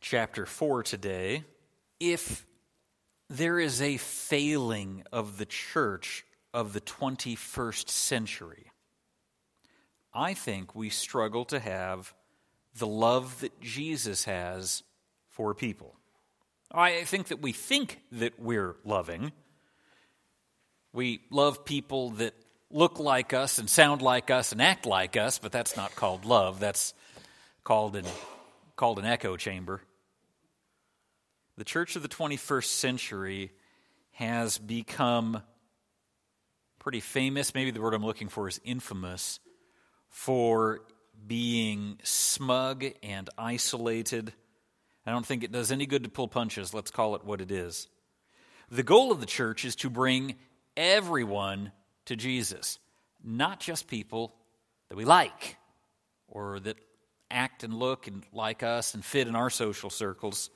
chapter 4 today. If there is a failing of the church of the 21st century, I think we struggle to have the love that Jesus has for people. I think that we think that we're loving. We love people that look like us and sound like us and act like us, but that's not called love. That's called an, called an echo chamber. The church of the 21st century has become pretty famous. Maybe the word I'm looking for is infamous for being smug and isolated. I don't think it does any good to pull punches. Let's call it what it is. The goal of the church is to bring everyone to Jesus, not just people that we like or that act and look and like us and fit in our social circles.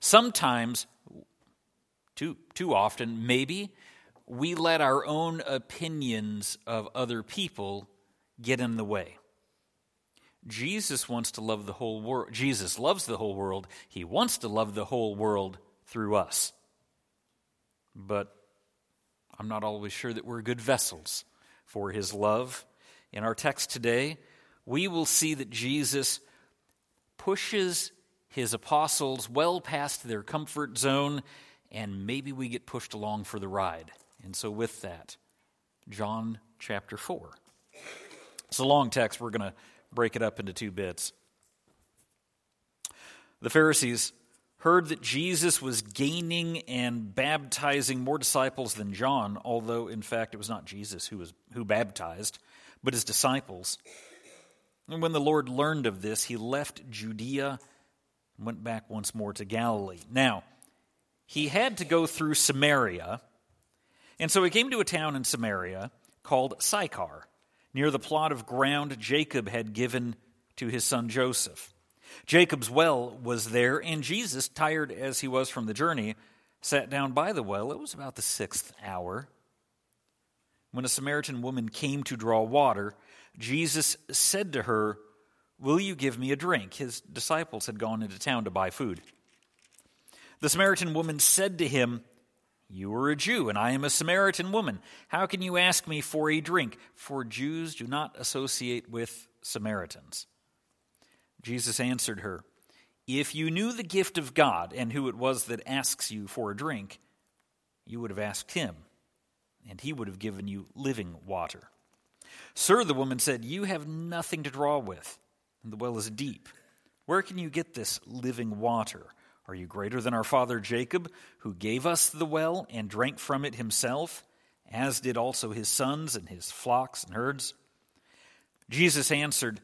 Sometimes, too, too often, maybe, we let our own opinions of other people get in the way. Jesus wants to love the whole world. Jesus loves the whole world. He wants to love the whole world through us. But I'm not always sure that we're good vessels for his love. In our text today, we will see that Jesus pushes his apostles well past their comfort zone, and maybe we get pushed along for the ride. And so, with that, John chapter 4. It's a long text. We're going to break it up into two bits. The Pharisees heard that Jesus was gaining and baptizing more disciples than John, although in fact it was not Jesus who was who baptized, but his disciples. And when the Lord learned of this, he left Judea went back once more to Galilee. Now, he had to go through Samaria, and so he came to a town in Samaria called Sychar near the plot of ground Jacob had given to his son Joseph. Jacob's well was there, and Jesus, tired as he was from the journey, sat down by the well. It was about the sixth hour. When a Samaritan woman came to draw water, Jesus said to her, Will you give me a drink? His disciples had gone into town to buy food. The Samaritan woman said to him, you are a Jew, and I am a Samaritan woman. How can you ask me for a drink? For Jews do not associate with Samaritans. Jesus answered her, If you knew the gift of God and who it was that asks you for a drink, you would have asked him, and he would have given you living water. Sir, the woman said, You have nothing to draw with, and the well is deep. Where can you get this living water? Are you greater than our father Jacob, who gave us the well and drank from it himself, as did also his sons and his flocks and herds? Jesus answered,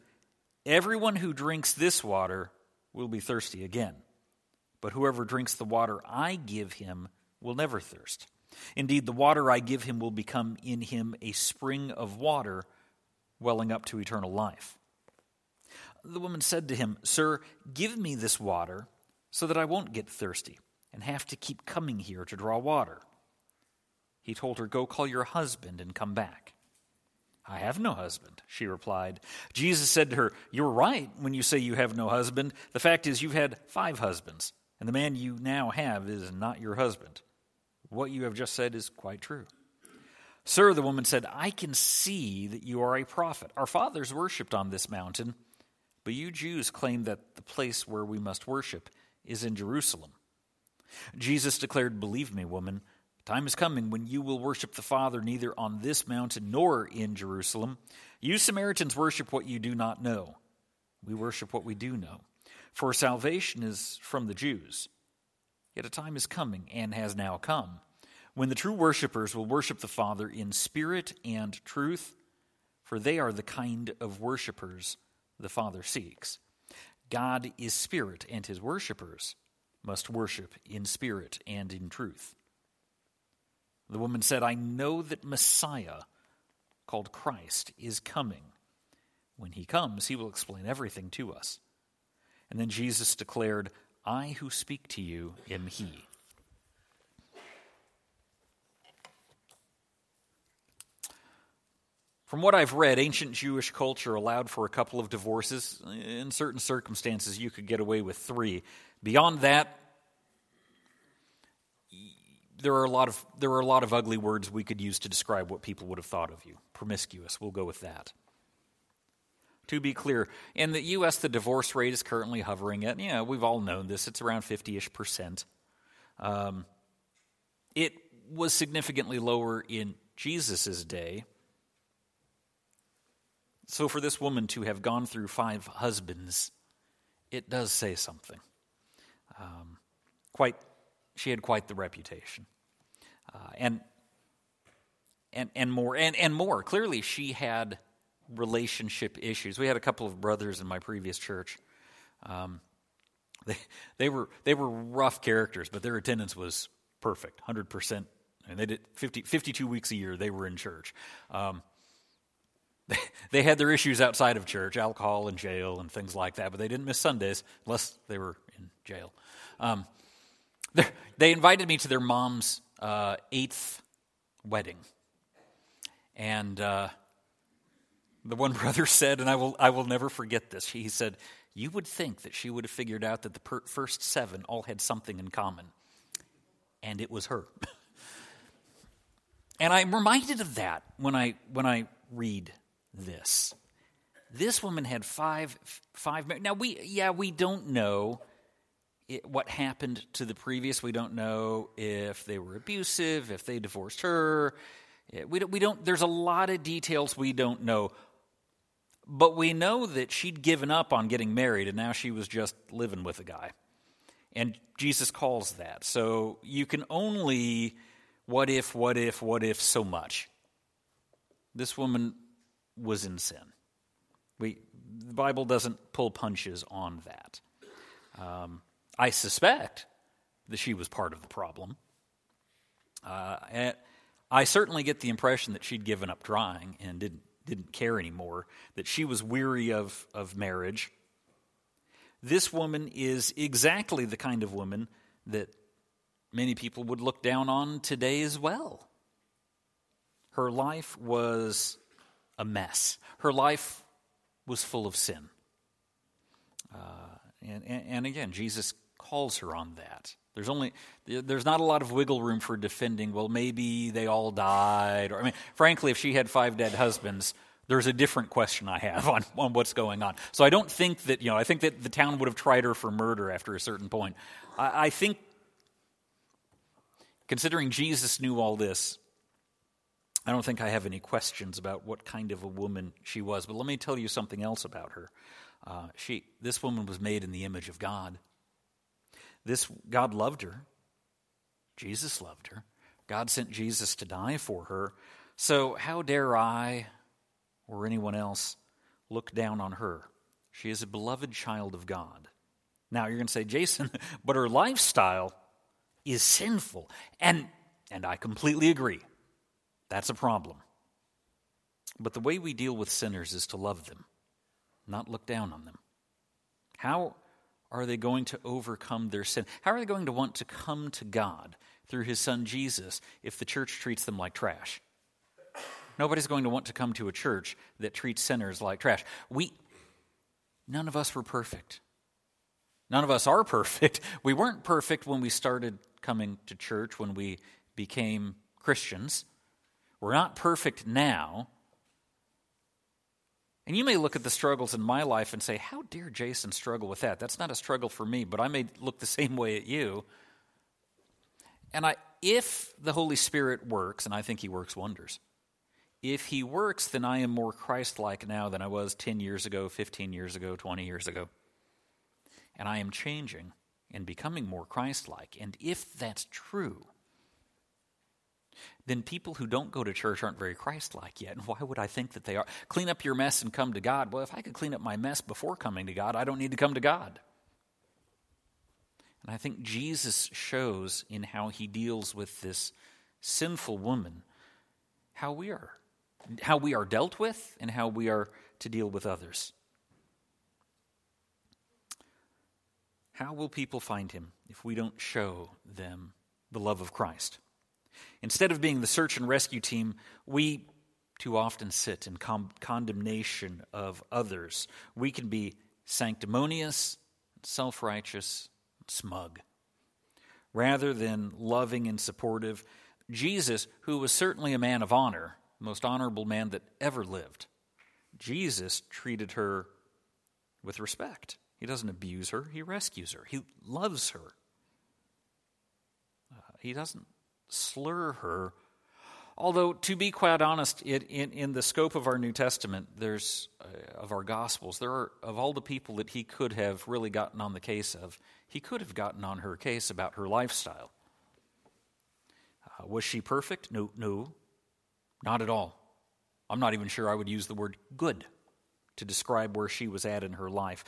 Everyone who drinks this water will be thirsty again. But whoever drinks the water I give him will never thirst. Indeed, the water I give him will become in him a spring of water welling up to eternal life. The woman said to him, Sir, give me this water so that I won't get thirsty and have to keep coming here to draw water. He told her, Go call your husband and come back. I have no husband, she replied. Jesus said to her, You're right when you say you have no husband. The fact is, you've had five husbands, and the man you now have is not your husband. What you have just said is quite true. Sir, the woman said, I can see that you are a prophet. Our fathers worshipped on this mountain, but you Jews claim that the place where we must worship is in Jerusalem. Jesus declared, Believe me, woman, time is coming when you will worship the Father neither on this mountain nor in Jerusalem. You Samaritans worship what you do not know. We worship what we do know. For salvation is from the Jews. Yet a time is coming, and has now come, when the true worshippers will worship the Father in spirit and truth, for they are the kind of worshippers the Father seeks. God is spirit, and his worshippers must worship in spirit and in truth. The woman said, I know that Messiah, called Christ, is coming. When he comes, he will explain everything to us. And then Jesus declared, I who speak to you am he. From what I've read, ancient Jewish culture allowed for a couple of divorces. In certain circumstances, you could get away with three. Beyond that, there are a lot of there are a lot of ugly words we could use to describe what people would have thought of you. Promiscuous, we'll go with that. To be clear, in the U.S., the divorce rate is currently hovering at, yeah, we've all known this, it's around 50 ish percent. Um, it was significantly lower in Jesus' day. So, for this woman to have gone through five husbands, it does say something. Um, quite, she had quite the reputation, uh, and and and more and and more. Clearly, she had relationship issues. We had a couple of brothers in my previous church. Um, they they were they were rough characters, but their attendance was perfect, hundred percent. And they did 50, 52 weeks a year. They were in church. Um, they had their issues outside of church, alcohol and jail and things like that, but they didn't miss Sundays unless they were in jail. Um, they invited me to their mom's uh, eighth wedding. And uh, the one brother said, and I will, I will never forget this, he said, You would think that she would have figured out that the per- first seven all had something in common. And it was her. and I'm reminded of that when I, when I read this. This woman had five, five. Now we, yeah, we don't know it, what happened to the previous. We don't know if they were abusive, if they divorced her. We don't, we don't. There's a lot of details we don't know, but we know that she'd given up on getting married, and now she was just living with a guy. And Jesus calls that. So you can only what if, what if, what if so much. This woman was in sin. We, the Bible doesn't pull punches on that. Um, I suspect that she was part of the problem. Uh, I certainly get the impression that she'd given up trying and didn't, didn't care anymore, that she was weary of, of marriage. This woman is exactly the kind of woman that many people would look down on today as well. Her life was a mess. Her life was full of sin. Uh, and, and, again, Jesus calls her on that. There's only there's not a lot of wiggle room for defending. Well, maybe they all died. Or I mean, frankly, if she had five dead husbands, there's a different question I have on, on what's going on. So I don't think that you know. I think that the town would have tried her for murder after a certain point. I, I think, considering Jesus knew all this, I don't think I have any questions about what kind of a woman she was, but let me tell you something else about her. Uh, she, this woman was made in the image of God. This God loved her. Jesus loved her. God sent Jesus to die for her. So how dare I or anyone else look down on her? She is a beloved child of God. Now you're going to say, Jason, but her lifestyle is sinful. And and I completely agree. That's a problem. But the way we deal with sinners is to love them, not look down on them. How are they going to overcome their sin? How are they going to want to come to God through his son Jesus if the church treats them like trash? Nobody's going to want to come to a church that treats sinners like trash. We none of us were perfect. None of us are perfect. We weren't perfect when we started coming to church, when we became Christians. We're not perfect now. And you may look at the struggles in my life and say, How dare Jason struggle with that? That's not a struggle for me, but I may look the same way at you. And I, if the Holy Spirit works, and I think He works wonders, if He works, then I am more Christ like now than I was 10 years ago, 15 years ago, 20 years ago. And I am changing and becoming more Christ like. And if that's true, then people who don't go to church aren't very Christ like yet. And why would I think that they are? Clean up your mess and come to God. Well, if I could clean up my mess before coming to God, I don't need to come to God. And I think Jesus shows in how he deals with this sinful woman how we are how we are dealt with and how we are to deal with others. How will people find him if we don't show them the love of Christ? Instead of being the search and rescue team, we too often sit in com- condemnation of others. We can be sanctimonious, self righteous, smug. Rather than loving and supportive, Jesus, who was certainly a man of honor, most honorable man that ever lived, Jesus treated her with respect. He doesn't abuse her, he rescues her, he loves her. Uh, he doesn't slur her. Although, to be quite honest, it, in, in the scope of our New Testament, there's uh, of our Gospels, there are of all the people that he could have really gotten on the case of, he could have gotten on her case about her lifestyle. Uh, was she perfect? No, no, not at all. I'm not even sure I would use the word good to describe where she was at in her life.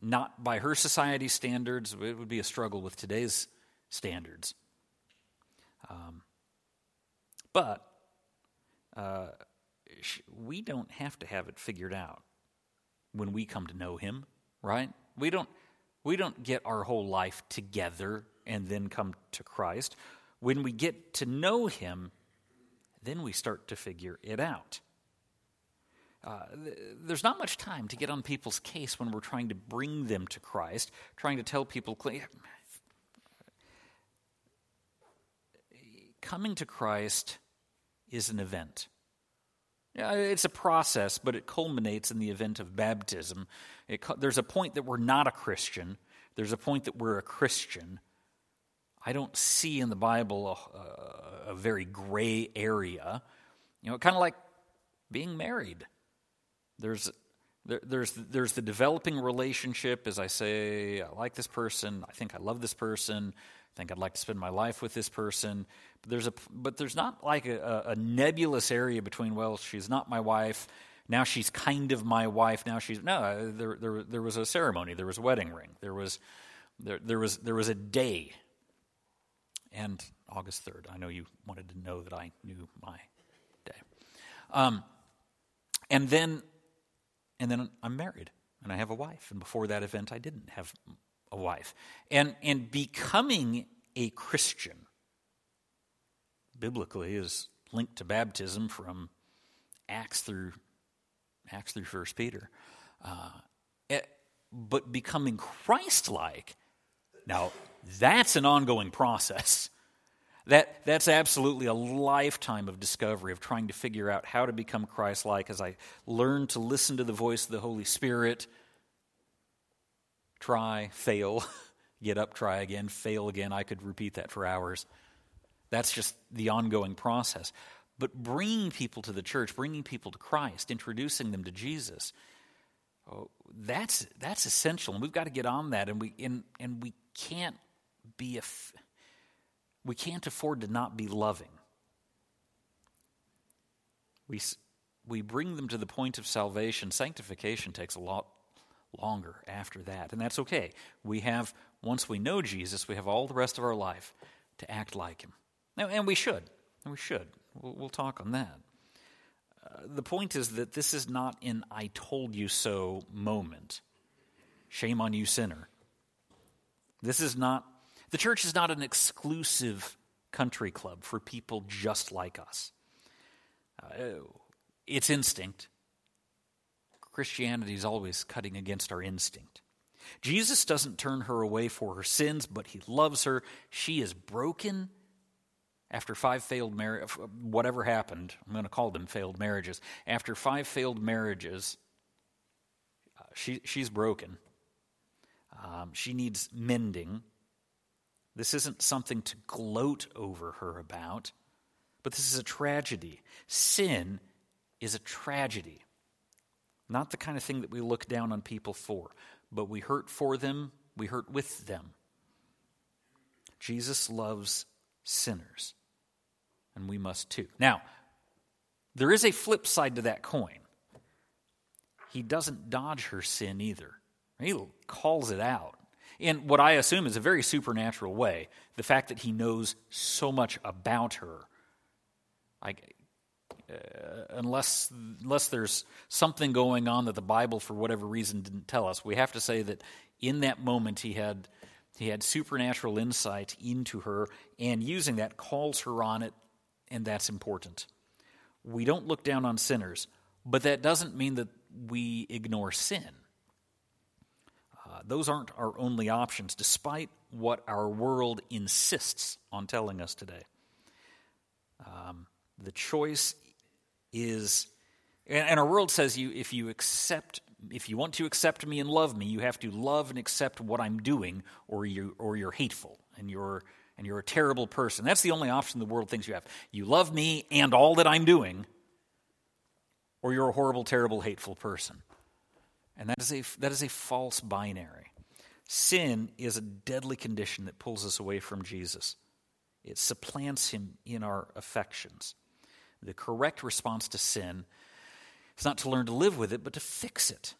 Not by her society standards, it would be a struggle with today's standards. Um, but uh, we don't have to have it figured out when we come to know Him, right? We don't, we don't get our whole life together and then come to Christ. When we get to know Him, then we start to figure it out. Uh, th- there's not much time to get on people's case when we're trying to bring them to Christ, trying to tell people coming to Christ is an event. It's a process, but it culminates in the event of baptism. It, there's a point that we're not a Christian, there's a point that we're a Christian. I don't see in the Bible a, a very gray area. You know, kind of like being married. There's there, there's there's the developing relationship. As I say, I like this person. I think I love this person. Think I'd like to spend my life with this person. But there's a but there's not like a, a nebulous area between. Well, she's not my wife. Now she's kind of my wife. Now she's no. There there there was a ceremony. There was a wedding ring. There was there there was there was a day and August 3rd. I know you wanted to know that I knew my day. Um, and then, and then I'm married and I have a wife. And before that event, I didn't have a wife. And, and becoming a Christian, biblically, is linked to baptism from Acts through Acts through First Peter. Uh, it, eh, but becoming Christ-like, now that's an ongoing process. That, that's absolutely a lifetime of discovery, of trying to figure out how to become Christ like as I learn to listen to the voice of the Holy Spirit. Try, fail, get up, try again, fail again. I could repeat that for hours. That's just the ongoing process. But bringing people to the church, bringing people to Christ, introducing them to Jesus, oh, that's, that's essential. And we've got to get on that. And we, and, and we can't be a, we can't afford to not be loving. We, we bring them to the point of salvation. Sanctification takes a lot longer after that, and that's okay. We have, once we know Jesus, we have all the rest of our life to act like him. And we should. We should. We'll, we'll talk on that. Uh, the point is that this is not an I told you so moment. Shame on you, sinner. This is not the church is not an exclusive country club for people just like us. Uh, it's instinct. Christianity is always cutting against our instinct. Jesus doesn't turn her away for her sins, but he loves her. She is broken after five failed marriages, whatever happened, I'm going to call them failed marriages. After five failed marriages, uh, she, she's broken. Um, she needs mending. This isn't something to gloat over her about, but this is a tragedy. Sin is a tragedy. Not the kind of thing that we look down on people for, but we hurt for them, we hurt with them. Jesus loves sinners. and we must too. Now, there is a flip side to that coin. He doesn't dodge her sin either, he calls it out. In what I assume is a very supernatural way. The fact that he knows so much about her. I, unless, unless there's something going on that the Bible, for whatever reason, didn't tell us, we have to say that in that moment he had, he had supernatural insight into her, and using that calls her on it, and that's important. We don't look down on sinners, but that doesn't mean that we ignore sin. Uh, those aren't our only options, despite what our world insists on telling us today. Um, the choice is, and our world says you if you accept if you want to accept me and love me, you have to love and accept what I'm doing, or you or you're hateful and you're and you're a terrible person. That's the only option the world thinks you have. You love me and all that I'm doing, or you're a horrible, terrible, hateful person. And that is a that is a false binary. Sin is a deadly condition that pulls us away from Jesus. It supplants him in our affections. The correct response to sin is not to learn to live with it, but to fix it.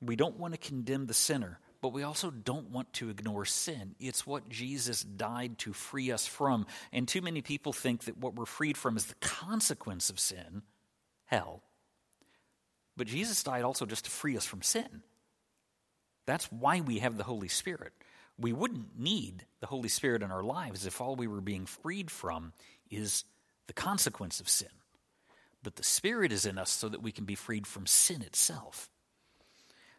We don't want to condemn the sinner, but we also don't want to ignore sin. It's what Jesus died to free us from. And too many people think that what we're freed from is the consequence of sin, hell. But Jesus died also just to free us from sin. That's why we have the Holy Spirit. We wouldn't need the Holy Spirit in our lives if all we were being freed from is the consequence of sin. But the Spirit is in us so that we can be freed from sin itself.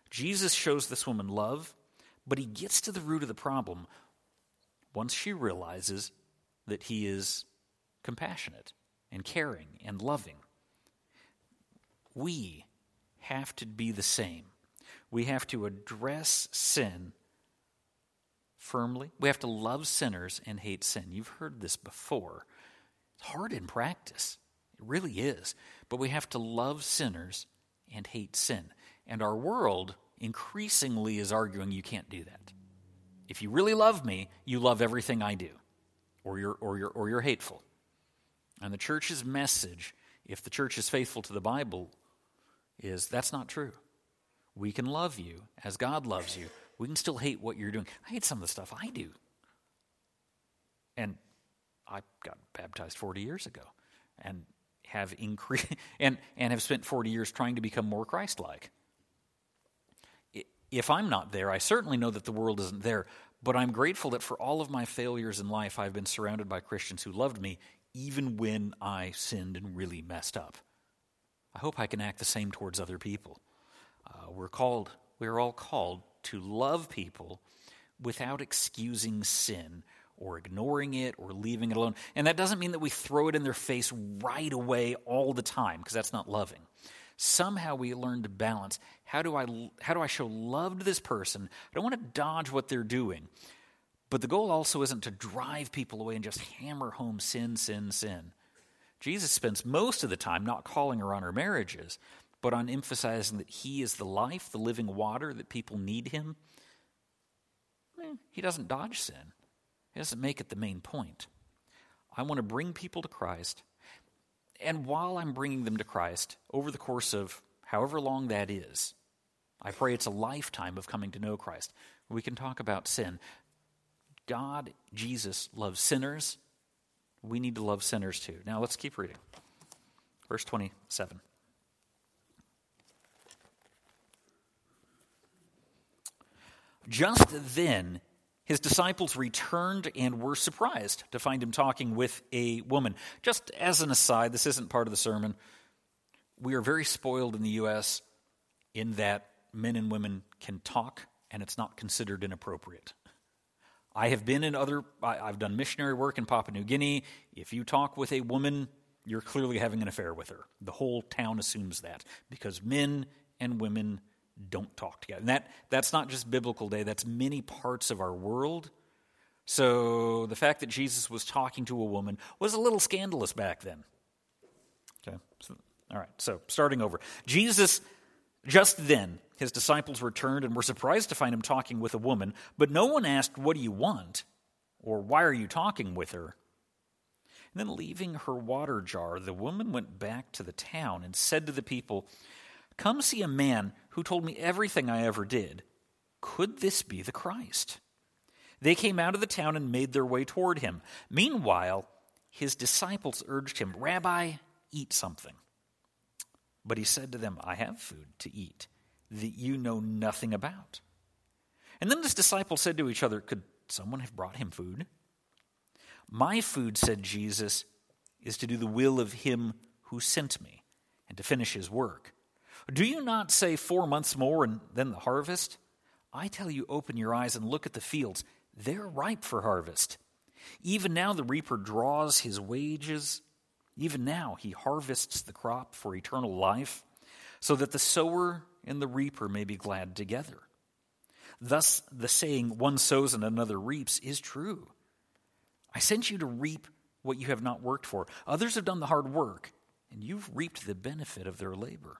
Jesus shows this woman love, but he gets to the root of the problem once she realizes that he is compassionate and caring and loving. We have to be the same. We have to address sin firmly. We have to love sinners and hate sin. You've heard this before. It's hard in practice. It really is. But we have to love sinners and hate sin. And our world increasingly is arguing you can't do that. If you really love me, you love everything I do, or you're, or you're, or you're hateful. And the church's message, if the church is faithful to the Bible, is that's not true. We can love you as God loves you. We can still hate what you're doing. I hate some of the stuff I do. And I got baptized 40 years ago and have increased and, and have spent 40 years trying to become more Christ like. If I'm not there, I certainly know that the world isn't there, but I'm grateful that for all of my failures in life, I've been surrounded by Christians who loved me even when I sinned and really messed up. I hope I can act the same towards other people. Uh, we're called, we're all called to love people without excusing sin or ignoring it or leaving it alone. And that doesn't mean that we throw it in their face right away all the time, because that's not loving. Somehow we learn to balance. How do I how do I show love to this person? I don't want to dodge what they're doing. But the goal also isn't to drive people away and just hammer home sin, sin, sin. Jesus spends most of the time not calling her on her marriages, but on emphasizing that he is the life, the living water, that people need him. Eh, he doesn't dodge sin. It doesn't make it the main point. I want to bring people to Christ. And while I'm bringing them to Christ, over the course of however long that is, I pray it's a lifetime of coming to know Christ. We can talk about sin. God, Jesus, loves sinners. We need to love sinners too. Now let's keep reading. Verse 27. Just then, his disciples returned and were surprised to find him talking with a woman. Just as an aside, this isn't part of the sermon. We are very spoiled in the U.S. in that men and women can talk and it's not considered inappropriate. I have been in other, I've done missionary work in Papua New Guinea. If you talk with a woman, you're clearly having an affair with her. The whole town assumes that because men and women don't talk together. And that, that's not just biblical day, that's many parts of our world. So the fact that Jesus was talking to a woman was a little scandalous back then. Okay, so, all right, so starting over. Jesus, just then, his disciples returned and were surprised to find him talking with a woman, but no one asked, What do you want? or Why are you talking with her? And then, leaving her water jar, the woman went back to the town and said to the people, Come see a man who told me everything I ever did. Could this be the Christ? They came out of the town and made their way toward him. Meanwhile, his disciples urged him, Rabbi, eat something. But he said to them, I have food to eat that you know nothing about. And then his disciples said to each other, Could someone have brought him food? My food, said Jesus, is to do the will of him who sent me and to finish his work. Do you not say four months more and then the harvest? I tell you, open your eyes and look at the fields. They're ripe for harvest. Even now the reaper draws his wages. Even now he harvests the crop for eternal life, so that the sower and the reaper may be glad together. Thus, the saying, one sows and another reaps, is true. I sent you to reap what you have not worked for. Others have done the hard work, and you've reaped the benefit of their labor.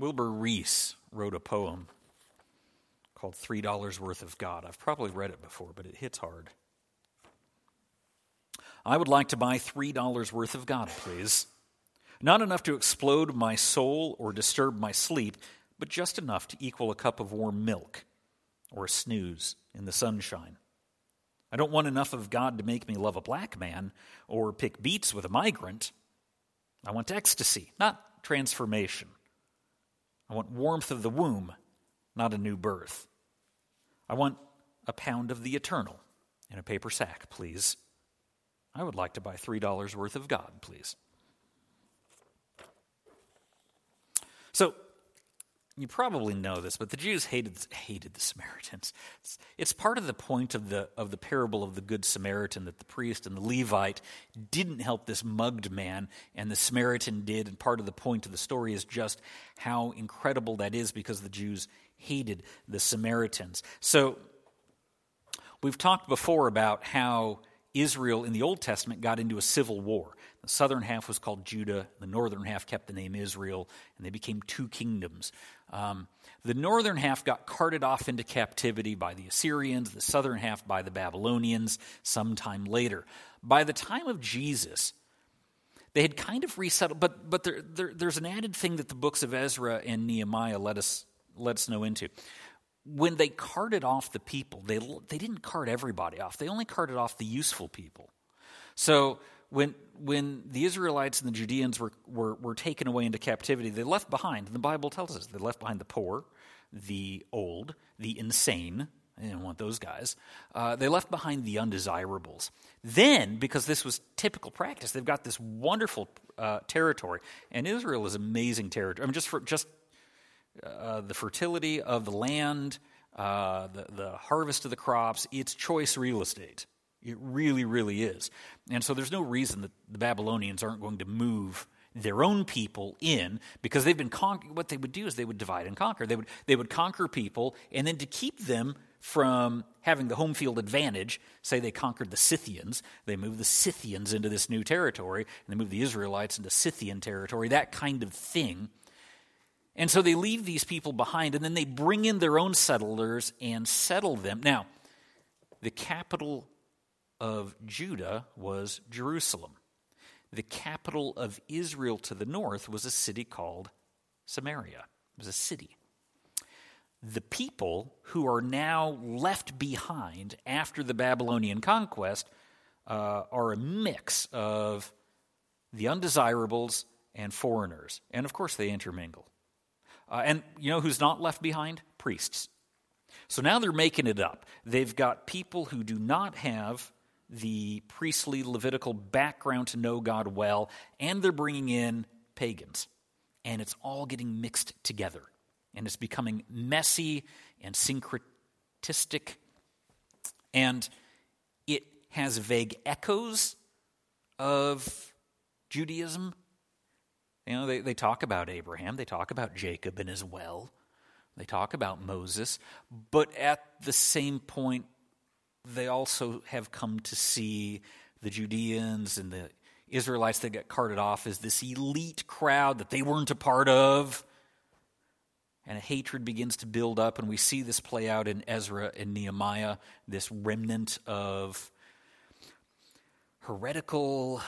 Wilbur Rees wrote a poem called Three Dollars Worth of God. I've probably read it before, but it hits hard. I would like to buy $3 worth of God, please. Not enough to explode my soul or disturb my sleep, but just enough to equal a cup of warm milk or a snooze in the sunshine. I don't want enough of God to make me love a black man or pick beets with a migrant. I want ecstasy, not transformation. I want warmth of the womb, not a new birth. I want a pound of the eternal in a paper sack, please. I would like to buy $3 worth of God, please. So, you probably know this, but the Jews hated, hated the Samaritans. It's, it's, part of the point of the, of the parable of the Good Samaritan that the priest and the Levite didn't help this mugged man, and the Samaritan did. And part of the point of the story is just how incredible that is because the Jews hated the Samaritans. So, we've talked before about how Israel in the Old Testament got into a civil war. The southern half was called Judah, the northern half kept the name Israel, and they became two kingdoms. Um, the northern half got carted off into captivity by the Assyrians, the southern half by the Babylonians sometime later. By the time of Jesus, they had kind of resettled, but, but there, there, there's an added thing that the books of Ezra and Nehemiah let us, let us know into when they carted off the people, they, they didn't cart everybody off. They only carted off the useful people. So when, when the Israelites and the Judeans were, were, were taken away into captivity, they left behind, the Bible tells us, they left behind the poor, the old, the insane. They didn't want those guys. Uh, they left behind the undesirables. Then, because this was typical practice, they've got this wonderful uh, territory, and Israel is amazing territory. I mean, just for just uh, the fertility of the land, uh, the, the harvest of the crops, it's choice real estate. It really, really is. And so there's no reason that the Babylonians aren't going to move their own people in because they've been conquered. What they would do is they would divide and conquer. They would, they would conquer people, and then to keep them from having the home field advantage, say they conquered the Scythians, they moved the Scythians into this new territory, and they moved the Israelites into Scythian territory, that kind of thing. And so they leave these people behind, and then they bring in their own settlers and settle them. Now, the capital of Judah was Jerusalem. The capital of Israel to the north was a city called Samaria. It was a city. The people who are now left behind after the Babylonian conquest uh, are a mix of the undesirables and foreigners. And of course, they intermingle. Uh, and you know who's not left behind? Priests. So now they're making it up. They've got people who do not have the priestly Levitical background to know God well, and they're bringing in pagans. And it's all getting mixed together. And it's becoming messy and syncretistic And it has vague echoes of Judaism. You know, they, they talk about Abraham, they talk about Jacob and his well, they talk about Moses, but at the same point, they also have come to see the Judeans and the Israelites that got carted off as this elite crowd that they weren't a part of. And a hatred begins to build up, and we see this play out in Ezra and Nehemiah, this remnant of heretical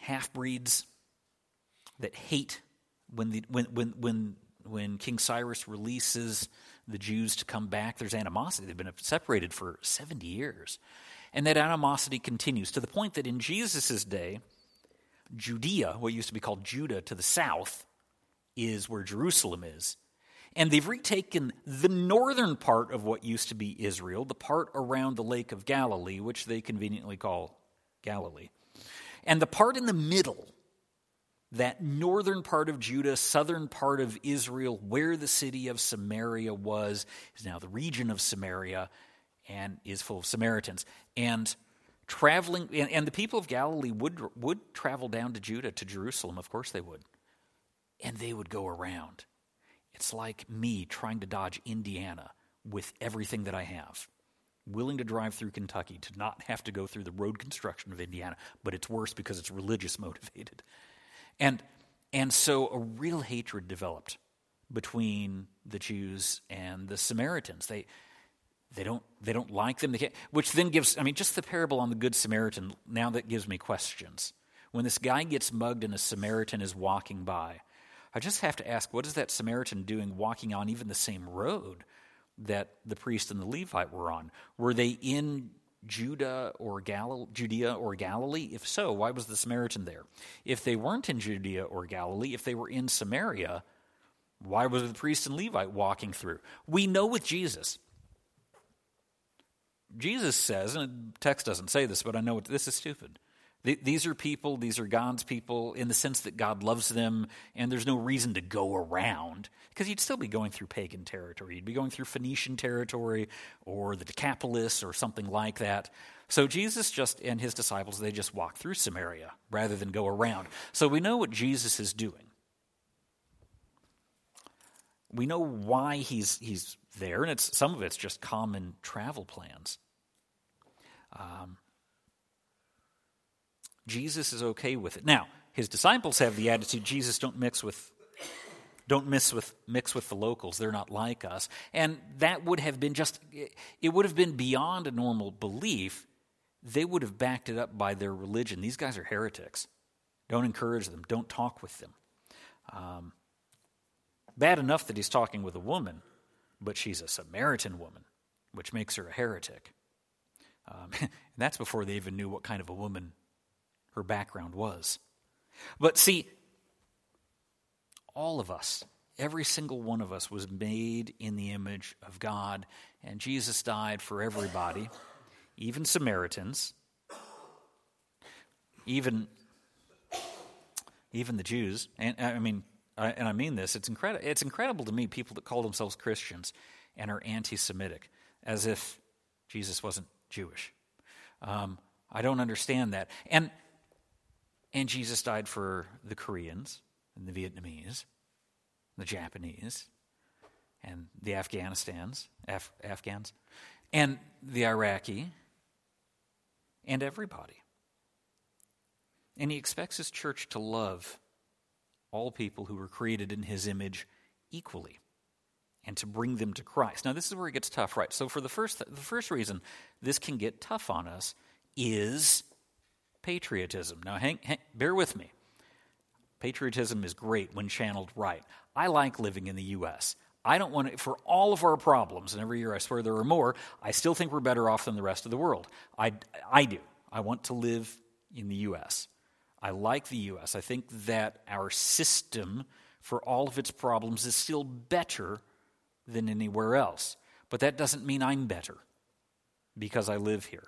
half breeds that hate when, the, when, when, when, when King Cyrus releases the Jews to come back. There's animosity. They've been separated for 70 years. And that animosity continues to the point that in Jesus' day, Judea, what used to be called Judah to the south, is where Jerusalem is. And they've retaken the northern part of what used to be Israel, the part around the Lake of Galilee, which they conveniently call Galilee. And the part in the middle, that northern part of Judah, southern part of Israel, where the city of Samaria was, is now the region of Samaria and is full of Samaritans. And traveling, and, and the people of Galilee would, would travel down to Judah, to Jerusalem. Of course they would. And they would go around. It's like me trying to dodge Indiana with everything that I have. Willing to drive through Kentucky to not have to go through the road construction of Indiana, but it's worse because it's religious motivated. And, and so a real hatred developed between the Jews and the Samaritans. They, they don't, they don't like them, which then gives, I mean, just the parable on the Good Samaritan, now that gives me questions. When this guy gets mugged and a Samaritan is walking by, I just have to ask, what is that Samaritan doing walking on even the same road that the priest and the Levite were on? Were they in Judah or Judea or Galilee? If so, why was the Samaritan there? If they weren't in Judea or Galilee, if they were in Samaria, why was the priest and Levite walking through? We know with Jesus Jesus says, and the text doesn't say this, but I know this is stupid. These are people, these are God's people in the sense that God loves them, and there's no reason to go around because you'd still be going through pagan territory. You'd be going through Phoenician territory or the Decapolis or something like that. So Jesus just and his disciples, they just walk through Samaria rather than go around. So we know what Jesus is doing. We know why he's, he's there, and it's, some of it's just common travel plans. Um, Jesus is okay with it. Now, his disciples have the attitude Jesus don't mix with don't mix with mix with the locals. They're not like us. And that would have been just it would have been beyond a normal belief. They would have backed it up by their religion. These guys are heretics. Don't encourage them. Don't talk with them. Um, bad enough that he's talking with a woman but she's a Samaritan woman, which makes her a heretic. Um, and that's before they even knew what kind of a woman her background was. But see, all of us, every single one of us, was made in the image of God, and Jesus died for everybody, even Samaritans, even even the Jews. And I mean, and I mean this, it's, incredible. it's incredible to me, people that call themselves Christians and are anti Semitic, as if Jesus wasn't Jewish. Um, I don't understand that. And, and Jesus died for the Koreans and the Vietnamese, the Japanese, and the Afghanistans, Af- Afghans, and the Iraqi, and everybody. And he expects his church to love all people who were created in his image equally and to bring them to Christ. Now, this is where it gets tough, right? So, for the first, the first reason this can get tough on us is patriotism. Now, hang, hang, bear with me. Patriotism is great when channeled right. I like living in the U.S. I don't want to, for all of our problems, and every year I swear there are more, I still think we're better off than the rest of the world. I, I do. I want to live in the U.S. I like the U.S. I think that our system, for all of its problems, is still better than anywhere else. But that doesn't mean I'm better because I live here.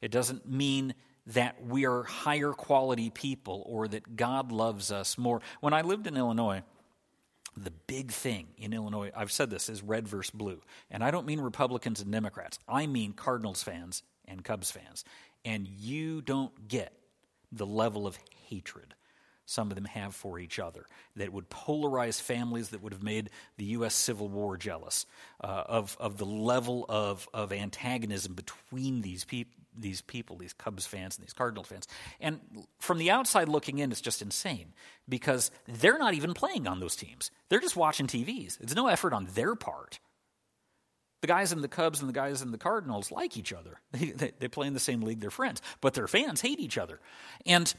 It doesn't mean that we are higher quality people or that God loves us more. When I lived in Illinois, the big thing in Illinois, I've said this, is red versus blue. And I don't mean Republicans and Democrats, I mean Cardinals fans and Cubs fans. And you don't get the level of hatred some of them have for each other that would polarize families that would have made the U.S. Civil War jealous uh, of, of the level of, of antagonism between these, peop- these people, these Cubs fans and these Cardinal fans. And from the outside looking in, it's just insane because they're not even playing on those teams. They're just watching TVs. It's no effort on their part. The guys in the Cubs and the guys in the Cardinals like each other. They, they, they play in the same league, they're friends, but their fans hate each other. And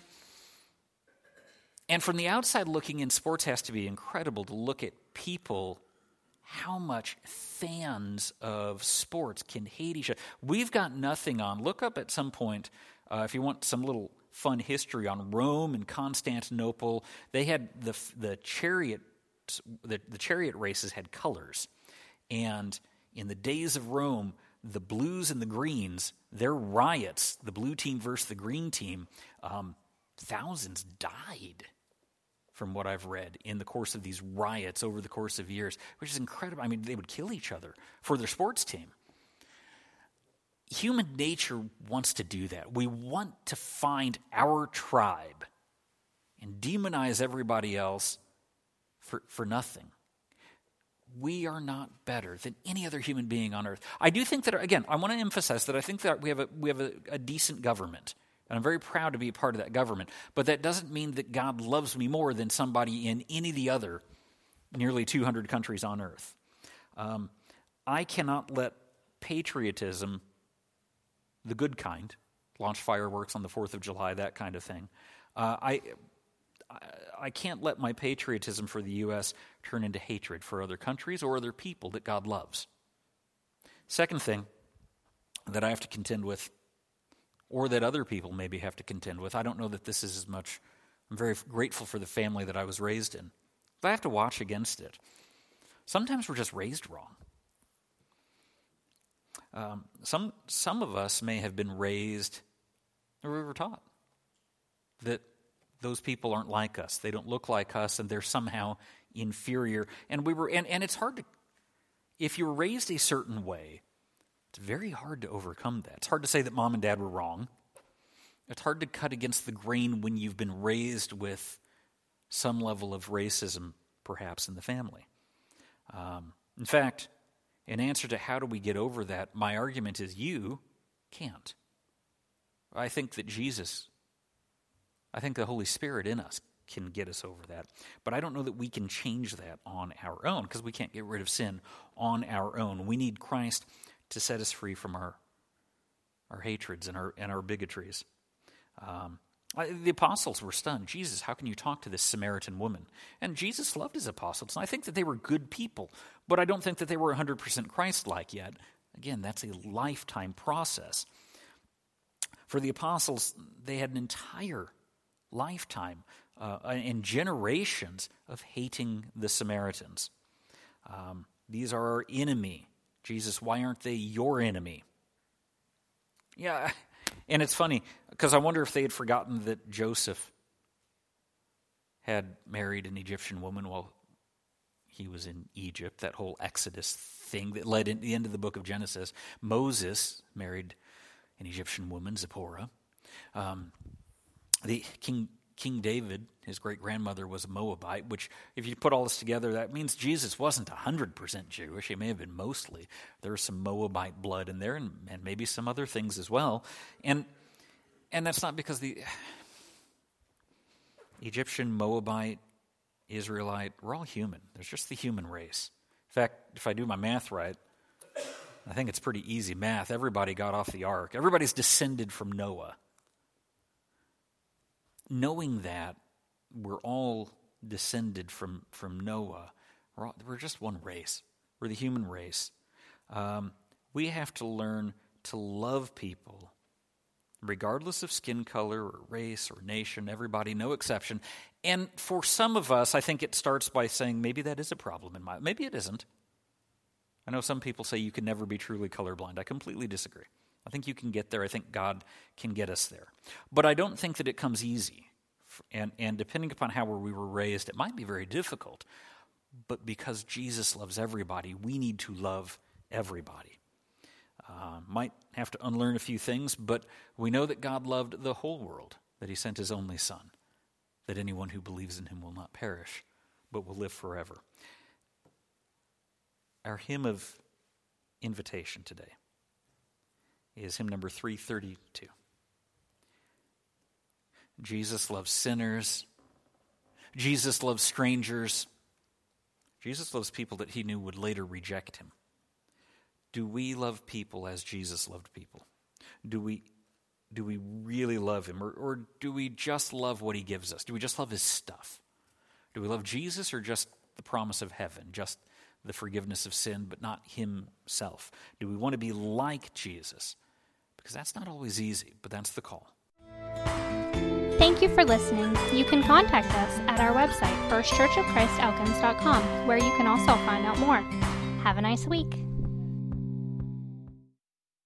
and from the outside looking in, sports has to be incredible to look at people, how much fans of sports can hate each other. We've got nothing on. Look up at some point, uh, if you want some little fun history on Rome and Constantinople. They had the, the chariot, the, the chariot races had colors. And in the days of Rome, the blues and the greens, their riots, the blue team versus the green team, um, thousands died from what I've read in the course of these riots over the course of years, which is incredible. I mean, they would kill each other for their sports team. Human nature wants to do that. We want to find our tribe and demonize everybody else for, for nothing. We are not better than any other human being on earth. I do think that, again, I want to emphasize that I think that we have a, we have a, a decent government. And I'm very proud to be a part of that government. But that doesn't mean that God loves me more than somebody in any of the other nearly 200 countries on earth. Um, I cannot let patriotism, the good kind, launch fireworks on the 4th of July, that kind of thing, uh, I, I can't let my patriotism for the U.S. turn into hatred for other countries or other people that God loves. Second thing that I have to contend with or that other people maybe have to contend with. I don't know that this is as much. I'm very grateful for the family that I was raised in. But I have to watch against it. Sometimes we're just raised wrong. Um, some, some of us may have been raised, or we were taught, that those people aren't like us. They don't look like us, and they're somehow inferior. And we were, and, and it's hard to, if you're raised a certain way, it's very hard to overcome that. It's hard to say that mom and dad were wrong. It's hard to cut against the grain when you've been raised with some level of racism, perhaps, in the family. Um, in fact, in answer to how do we get over that, my argument is you can't. I think that Jesus, I think the Holy Spirit in us can get us over that. But I don't know that we can change that on our own because we can't get rid of sin on our own. We need Christ to set us free from our, our hatreds and our, and our bigotries. Um, the apostles were stunned. Jesus, how can you talk to this Samaritan woman? And Jesus loved his apostles. And I think that they were good people, but I don't think that they were 100% Christ like yet. Again, that's a lifetime process. For the apostles, they had an entire lifetime uh, and generations of hating the Samaritans. Um, these are our enemy. Jesus, why aren't they your enemy? Yeah, and it's funny because I wonder if they had forgotten that Joseph had married an Egyptian woman while he was in Egypt, that whole Exodus thing that led into the end of the book of Genesis. Moses married an Egyptian woman, Zipporah. Um, the King King David, his great grandmother, was a Moabite, which, if you put all this together, that means Jesus wasn't 100% Jewish. He may have been mostly. There was some Moabite blood in there and, and maybe some other things as well. And, and that's not because the Egyptian, Moabite, Israelite, we're all human. There's just the human race. In fact, if I do my math right, I think it's pretty easy math. Everybody got off the ark, everybody's descended from Noah knowing that we're all descended from, from Noah, we're, all, we're just one race. We're the human race. Um, we have to learn to love people, regardless of skin color or race or nation, everybody, no exception. And for some of us, I think it starts by saying maybe that is a problem in my maybe it isn't. I know some people say you can never be truly colorblind. I completely disagree. I think you can get there. I think God can get us there. But I don't think that it comes easy. And, and depending upon how we were raised, it might be very difficult. But because Jesus loves everybody, we need to love everybody. Uh, might have to unlearn a few things, but we know that God loved the whole world, that He sent His only Son, that anyone who believes in Him will not perish, but will live forever. Our hymn of invitation today is hymn number 332. Jesus loves sinners. Jesus loves strangers. Jesus loves people that he knew would later reject him. Do we love people as Jesus loved people? Do we, do we really love him? Or, or do we just love what he gives us? Do we just love his stuff? Do we love Jesus or just the promise of heaven, just the forgiveness of sin, but not himself? Do we want to be like Jesus? Because that's not always easy, but that's the call. Thank you for listening. You can contact us at our website, firstchurchofchristelkins.com, where you can also find out more. Have a nice week.